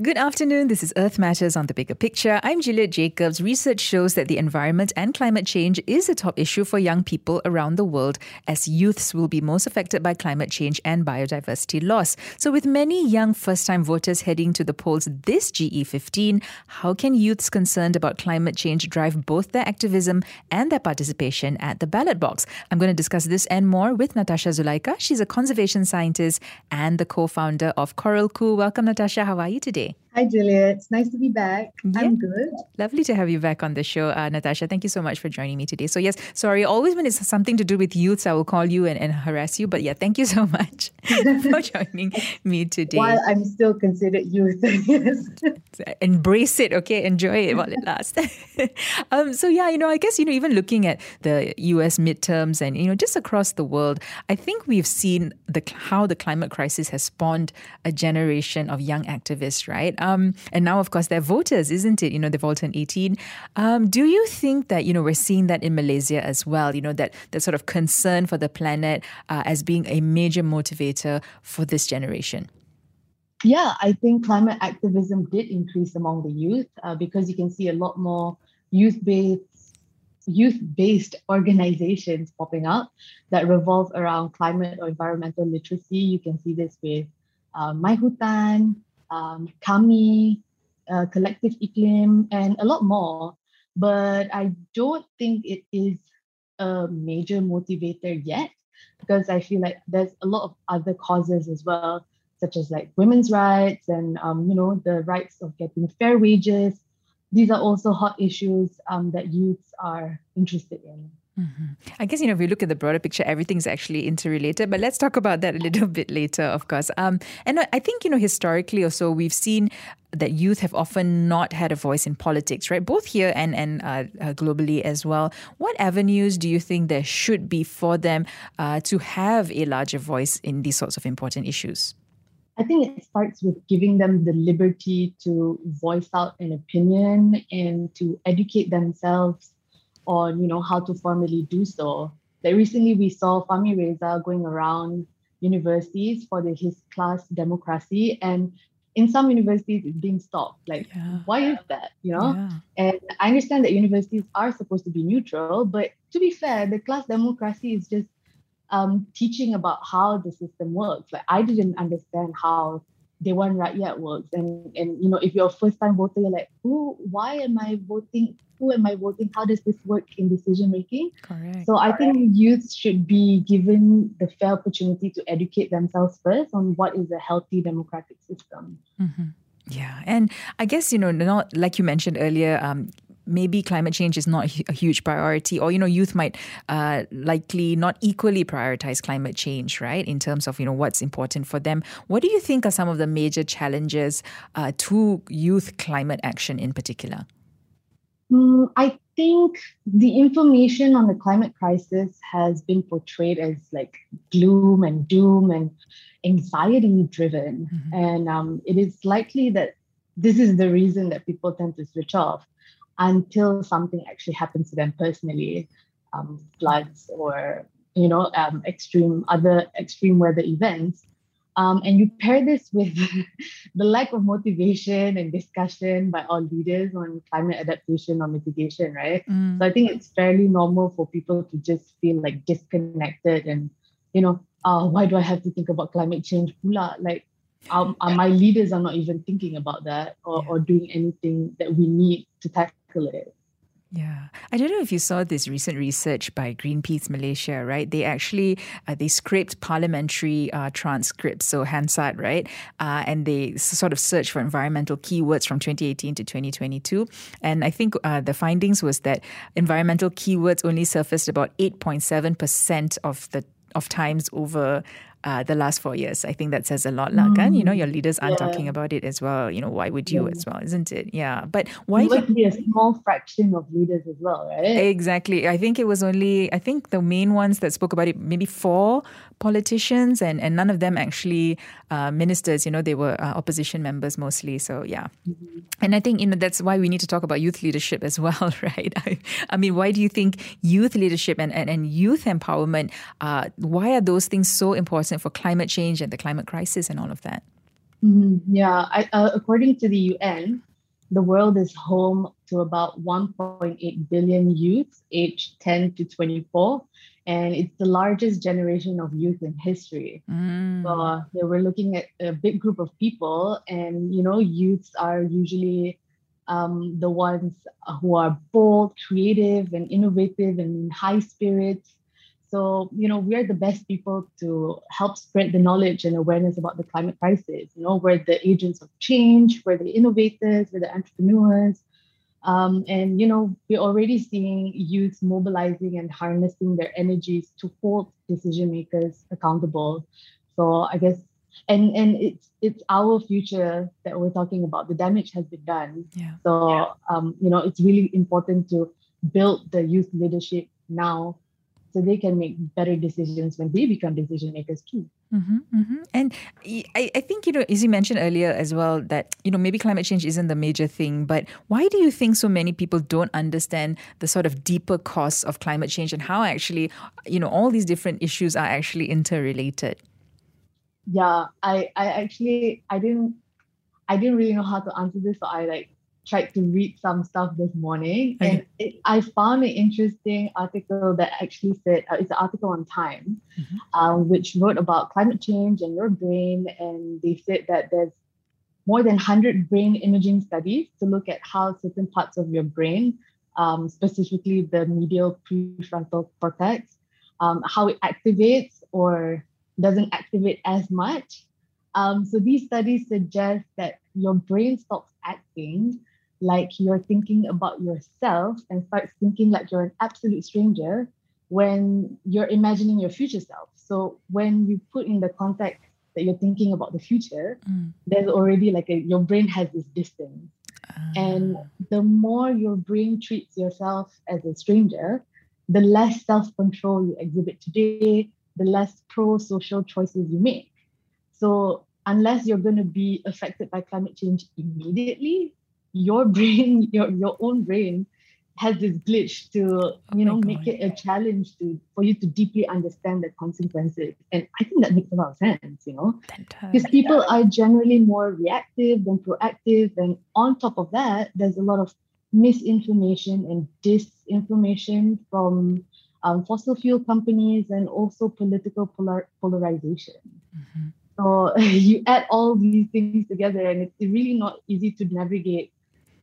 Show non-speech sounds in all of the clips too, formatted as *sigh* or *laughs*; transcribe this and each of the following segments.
Good afternoon. This is Earth Matters on the Bigger Picture. I'm Juliet Jacobs. Research shows that the environment and climate change is a top issue for young people around the world, as youths will be most affected by climate change and biodiversity loss. So, with many young first time voters heading to the polls this GE15, how can youths concerned about climate change drive both their activism and their participation at the ballot box? I'm going to discuss this and more with Natasha Zulaika. She's a conservation scientist and the co founder of Coralku. Welcome, Natasha. How are you today? Okay. Hi, Juliet. It's nice to be back. Yeah. I'm good. Lovely to have you back on the show, uh, Natasha. Thank you so much for joining me today. So, yes, sorry, always when it's something to do with youths, I will call you and, and harass you. But yeah, thank you so *laughs* much *laughs* for joining me today. While I'm still considered youth, *laughs* yes. Embrace it, okay? Enjoy it while it lasts. um, so, yeah, you know, I guess, you know, even looking at the US midterms and, you know, just across the world, I think we've seen the how the climate crisis has spawned a generation of young activists, right? Um, and now, of course, they're voters, isn't it? You know, they've all turned 18. Um, do you think that, you know, we're seeing that in Malaysia as well, you know, that, that sort of concern for the planet uh, as being a major motivator for this generation? Yeah, I think climate activism did increase among the youth uh, because you can see a lot more youth-based youth-based organizations popping up that revolve around climate or environmental literacy. You can see this with uh, My Hutan, um, KAMY, uh, Kolektif Iklim, and a lot more. But I don't think it is a major motivator yet because I feel like there's a lot of other causes as well, such as like women's rights and um, you know the rights of getting fair wages. These are also hot issues um, that youths are interested in. Mm-hmm. I guess, you know, if we look at the broader picture, everything's actually interrelated, but let's talk about that a little *laughs* bit later, of course. Um, and I think, you know, historically or so, we've seen that youth have often not had a voice in politics, right? Both here and, and uh, uh, globally as well. What avenues do you think there should be for them uh, to have a larger voice in these sorts of important issues? I think it starts with giving them the liberty to voice out an opinion and to educate themselves on you know how to formally do so. Like recently we saw Fahmi Reza going around universities for the his class democracy and in some universities it's being stopped. Like yeah. why is that? You know? Yeah. And I understand that universities are supposed to be neutral, but to be fair, the class democracy is just um, teaching about how the system works. Like I didn't understand how Dewan Rakyat works. And and you know, if you're a first time voter, you're like, who why am I voting? Who am I voting? How does this work in decision making? Correct. So I think youth should be given the fair opportunity to educate themselves first on what is a healthy democratic system. Mm-hmm. Yeah, and I guess you know, not like you mentioned earlier, um, maybe climate change is not a huge priority, or you know, youth might uh, likely not equally prioritize climate change, right? In terms of you know what's important for them. What do you think are some of the major challenges uh, to youth climate action in particular? Mm, I think the information on the climate crisis has been portrayed as like gloom and doom and anxiety driven, mm-hmm. and um, it is likely that this is the reason that people tend to switch off until something actually happens to them personally, um, floods or you know um, extreme other extreme weather events. Um, and you pair this with *laughs* the lack of motivation and discussion by all leaders on climate adaptation or mitigation, right? Mm. So I think it's fairly normal for people to just feel like disconnected and, you know, uh, why do I have to think about climate change? Pula? Like um, uh, my leaders are not even thinking about that or, or doing anything that we need to tackle it. Yeah, I don't know if you saw this recent research by Greenpeace Malaysia, right? They actually uh, they scraped parliamentary uh, transcripts, so Hansard, right? Uh, and they sort of searched for environmental keywords from 2018 to 2022, and I think uh, the findings was that environmental keywords only surfaced about 8.7 percent of the of times over uh, the last four years. I think that says a lot, mm. kan? You know, your leaders aren't yeah. talking about it as well. You know, why would you yeah. as well, isn't it? Yeah. But why? It would be a small fraction of leaders as well, right? Exactly. I think it was only, I think the main ones that spoke about it, maybe four politicians, and, and none of them actually uh, ministers. You know, they were uh, opposition members mostly. So, yeah. Mm-hmm. And I think, you know, that's why we need to talk about youth leadership as *laughs* well, right? I, I mean, why do you think youth leadership and, and, and youth empowerment, uh, why are those things so important for climate change and the climate crisis and all of that? Mm-hmm. Yeah, I, uh, according to the UN, the world is home to about 1.8 billion youth aged 10 to 24 and it's the largest generation of youth in history. Mm. So uh, we're looking at a big group of people, and you know, youths are usually um, the ones who are bold, creative, and innovative, and in high spirits. So you know, we're the best people to help spread the knowledge and awareness about the climate crisis. You know, we're the agents of change, we're the innovators, we're the entrepreneurs, um, and you know, we're already seeing youth mobilizing and harnessing their energies to hold decision makers accountable. So I guess and and it's it's our future that we're talking about. The damage has been done. Yeah. So yeah. um, you know, it's really important to build the youth leadership now so they can make better decisions when they become decision makers too. Mm-hmm, mm-hmm. And I, I think, you know, as you mentioned earlier as well, that, you know, maybe climate change isn't the major thing, but why do you think so many people don't understand the sort of deeper costs of climate change and how actually, you know, all these different issues are actually interrelated? Yeah, I, I actually, I didn't, I didn't really know how to answer this. So I like tried to read some stuff this morning okay. and it, I found an interesting article that actually said uh, it's an article on Time, mm-hmm. um, which wrote about climate change and your brain. And they said that there's more than 100 brain imaging studies to look at how certain parts of your brain, um, specifically the medial prefrontal cortex, um, how it activates or doesn't activate as much. Um, so these studies suggest that your brain stops acting like you're thinking about yourself and starts thinking like you're an absolute stranger when you're imagining your future self. So when you put in the context that you're thinking about the future, mm. there's already like a, your brain has this distance. Uh. And the more your brain treats yourself as a stranger, the less self control you exhibit today, the less pro social choices you make. So, unless you're going to be affected by climate change immediately, your brain, *laughs* your your own brain has this glitch to oh you know make it a challenge to for you to deeply understand the consequences. And i think that makes a lot of sense you know? Because people are generally more reactive than proactive. And on top of that there's a lot of misinformation and disinformation from um, fossil fuel companies and also political polar- polarization. Mm-hmm. so *laughs* you add all these things together and it's really not easy to navigate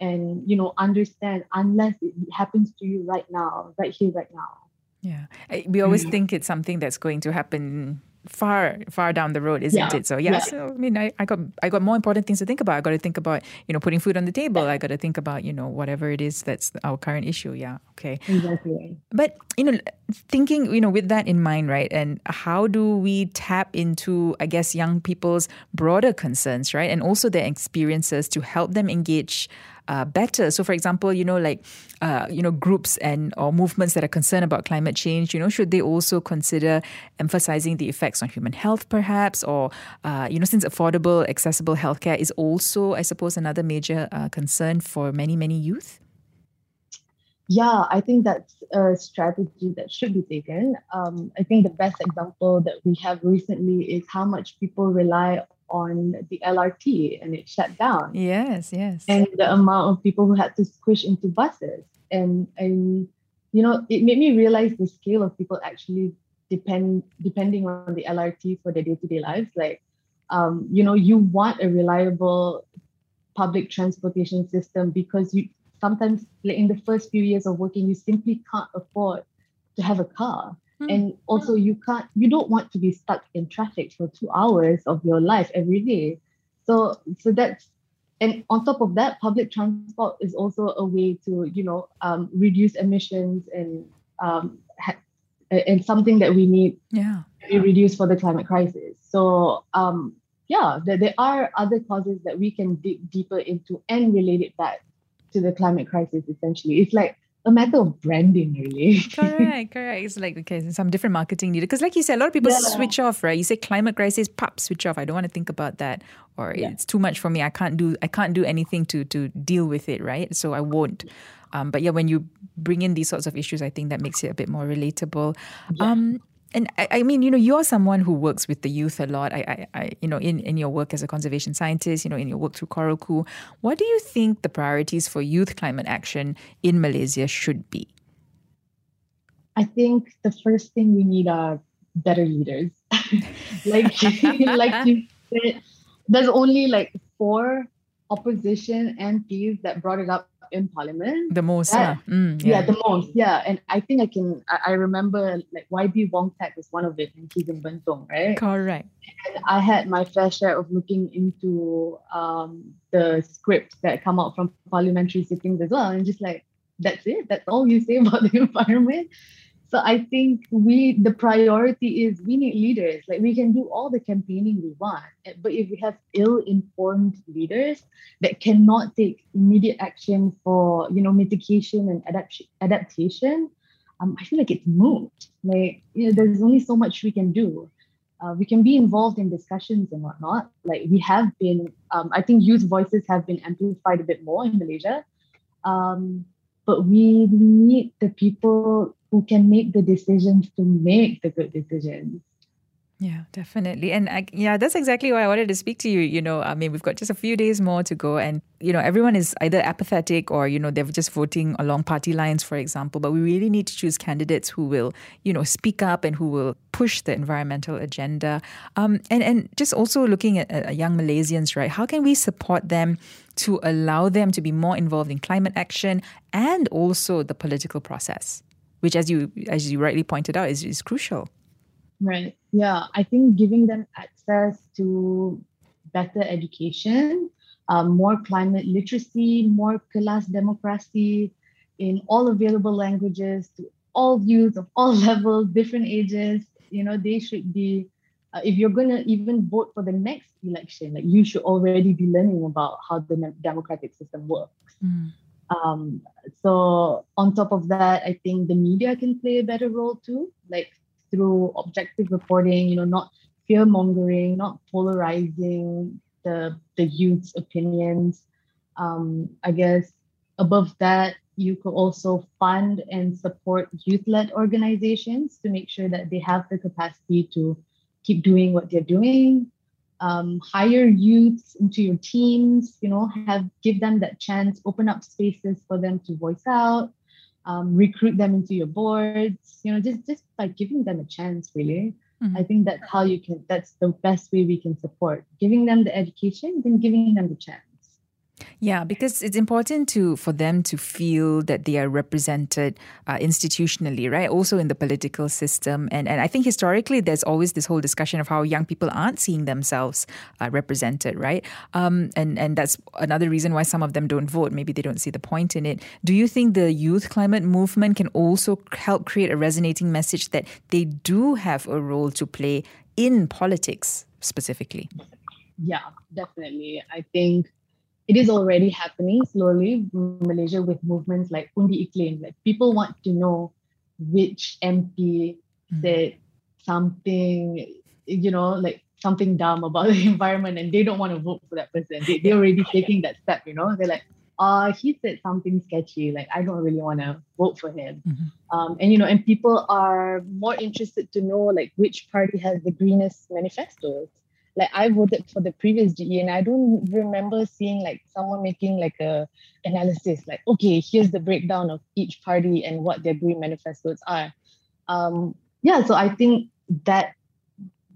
and you know understand unless it happens to you right now right here right now. Yeah. We always mm. think it's something that's going to happen far far down the road isn't yeah. it? So yeah, yeah, so i mean I, I got i got more important things to think about. I got to think about you know putting food on the table. I got to think about you know whatever it is that's our current issue. Yeah okay. Exactly. But you know thinking you know with that in mind right and how do we tap into i guess young people's broader concerns right and also their experiences to help them engage better. So, for example, you know, like uh, you know, groups and or movements that are concerned about climate change, you know, should they also consider emphasizing the effects on human health, perhaps, or uh, you know, since affordable, accessible healthcare is also, I suppose, another major uh, concern for many many youth. Yeah, I think that's a strategy that should be taken. Um, I think the best example that we have recently is how much people rely on the LRT and it shut down. Yes, yes. And the amount of people who had to squish into buses. And and you know, it made me realize the scale of people actually depend depending on the LRT for their day-to-day lives. Like um, you know, you want a reliable public transportation system because you sometimes in the first few years of working, you simply can't afford to have a car. Mm. And also you can't you don't want to be stuck in traffic for two hours of your life every day. So so that's and on top of that, public transport is also a way to, you know, um, reduce emissions and um, ha- and something that we need yeah. to be reduced for the climate crisis. So um, yeah, there, there are other causes that we can dig deeper into and relate it back to the climate crisis. Essentially, it's like a matter of branding, really. correct, correct. It's like okay, some different marketing needed because, like you said, a lot of people yeah. switch off, right? You say climate crisis, pop, switch off. I don't want to think about that, or yeah. it's too much for me. I can't do, I can't do anything to to deal with it, right? So I won't. Um, but yeah, when you bring in these sorts of issues, I think that makes it a bit more relatable. Yeah. Um, and I, I, mean, you know, you're someone who works with the youth a lot. I, I, I, you know, in, in your work as a conservation scientist, you know, in your work through Coral what do you think the priorities for youth climate action in Malaysia should be? I think the first thing we need are better leaders. *laughs* like, *laughs* like you said, there's only like four opposition MPs that brought it up in parliament. The most, that, yeah. Mm, yeah. yeah. the most, yeah. And I think I can, I, I remember like YB Wong Tack was one of it, and he's in Bentong, right? Correct. And I had my fair share of looking into um, the scripts that come out from parliamentary sittings as well, and just like, that's it. That's all you say *laughs* about the environment. So I think we the priority is we need leaders. Like we can do all the campaigning we want, but if we have ill-informed leaders that cannot take immediate action for you know mitigation and adapt- adaptation, um, I feel like it's moot. Like you know, there's only so much we can do. Uh, we can be involved in discussions and whatnot. Like we have been, um, I think youth voices have been amplified a bit more in Malaysia. Um, but we need the people who can make the decisions to make the good decisions. Yeah, definitely. And I, yeah, that's exactly why I wanted to speak to you. You know, I mean, we've got just a few days more to go, and, you know, everyone is either apathetic or, you know, they're just voting along party lines, for example. But we really need to choose candidates who will, you know, speak up and who will push the environmental agenda. Um, and, and just also looking at, at young Malaysians, right? How can we support them to allow them to be more involved in climate action and also the political process? which as you as you rightly pointed out is, is crucial right yeah i think giving them access to better education um, more climate literacy more kelas democracy in all available languages to all youth of all *laughs* levels different ages you know they should be uh, if you're going to even vote for the next election like you should already be learning about how the democratic system works mm. Um, so on top of that, I think the media can play a better role too, like through objective reporting, you know, not fear mongering, not polarizing the the youth's opinions. Um, I guess above that, you could also fund and support youth-led organizations to make sure that they have the capacity to keep doing what they're doing um, hire youths into your teams you know have give them that chance open up spaces for them to voice out um, recruit them into your boards you know just just by giving them a chance really. Mm-hmm. i think that's how you can that's the best way we can support. Giving them the education then giving them the chance yeah, because it's important to for them to feel that they are represented uh, institutionally, right? Also in the political system, and and I think historically there's always this whole discussion of how young people aren't seeing themselves uh, represented, right? Um, and and that's another reason why some of them don't vote. Maybe they don't see the point in it. Do you think the youth climate movement can also help create a resonating message that they do have a role to play in politics specifically? Yeah, definitely. I think it is already happening slowly in Malaysia with movements like Undi Iklim. Like people want to know which MP mm. said something, you know, like something dumb about *laughs* the environment and they don't want to vote for that person. They, they're already taking that step, you know? They're like, uh, he said something sketchy. Like, I don't really want to vote for him. Mm-hmm. Um, and, you know, and people are more interested to know, like, which party has the greenest manifestos like I voted for the previous GE and I don't remember seeing like someone making like a analysis like okay here's the breakdown of each party and what their green manifestos are. Um yeah so I think that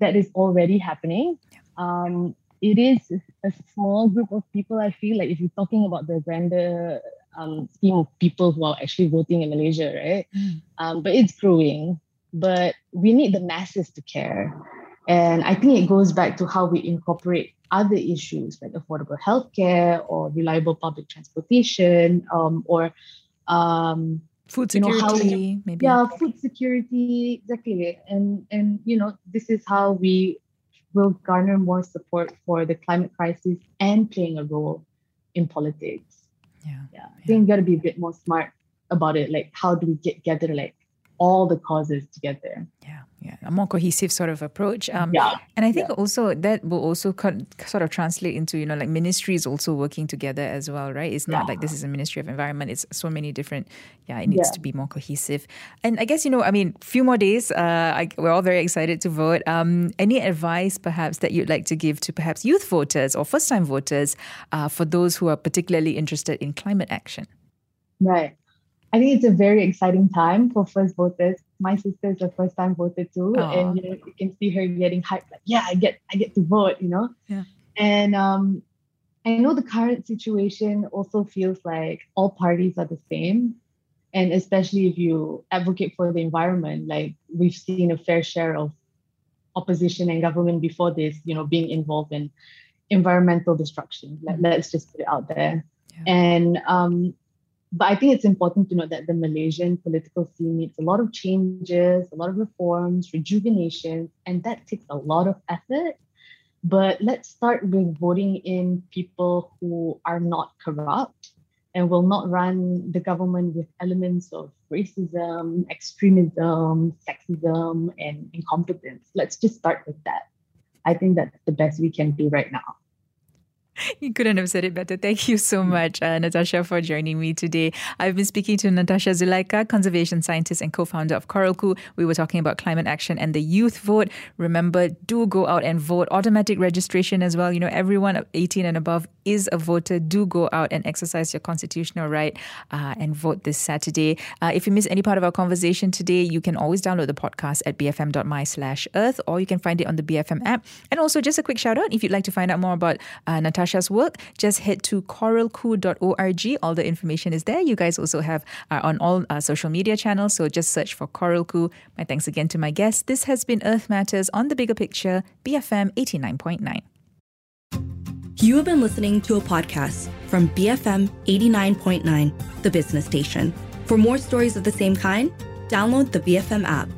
that is already happening. Um it is a small group of people I feel like if you're talking about the grander um, scheme of people who are actually voting in Malaysia right? Mm. um, but it's growing but we need the masses to care and I think it goes back to how we incorporate other issues like affordable healthcare or reliable public transportation um, or um, food security, you know, we, maybe. Yeah, food security, exactly. And and you know, this is how we will garner more support for the climate crisis and playing a role in politics. Yeah. Yeah. I think you got to be a bit more smart about it. Like, how do we get gather like all the causes together? Yeah yeah, a more cohesive sort of approach. Um, yeah. And I think yeah. also that will also sort of translate into, you know, like ministries also working together as well, right? It's not yeah. like this is a Ministry of Environment. It's so many different, yeah, it needs yeah. to be more cohesive. And I guess, you know, I mean, few more days, uh, I, we're all very excited to vote. Um, any advice perhaps that you'd like to give to perhaps youth voters or first time voters uh, for those who are particularly interested in climate action? Right. I think it's a very exciting time for first voters. My sister is a first time voter too, Aww. and you know you can see her getting hyped like, yeah, I get I get to vote, you know. Yeah. And um, I know the current situation also feels like all parties are the same, and especially if you advocate for the environment, like we've seen a fair share of opposition and government before this, you know, being involved in environmental destruction. Let, mm-hmm. us just put it out there. Yeah. And um, but I think it's important to note that the Malaysian political scene needs a lot of changes, a lot of reforms, rejuvenation, and that takes a lot of effort. But let's start with voting in people who are not corrupt and will not run the government with elements of racism, extremism, sexism, and incompetence. Let's just start with that. I think that's the best we can do right now. *laughs* You couldn't have said it better. Thank you so much, uh, Natasha, for joining me today. I've been speaking to Natasha Zulaika, conservation scientist and co founder of Coralku. We were talking about climate action and the youth vote. Remember, do go out and vote. Automatic registration as well. You know, everyone 18 and above is a voter. Do go out and exercise your constitutional right uh, and vote this Saturday. Uh, if you miss any part of our conversation today, you can always download the podcast at bfm.my slash earth or you can find it on the BFM app. And also, just a quick shout out if you'd like to find out more about uh, Natasha Work, just head to coralku.org. All the information is there. You guys also have uh, on all uh, social media channels, so just search for Coralku. My thanks again to my guest. This has been Earth Matters on the Bigger Picture, BFM 89.9. You have been listening to a podcast from BFM 89.9, the business station. For more stories of the same kind, download the BFM app.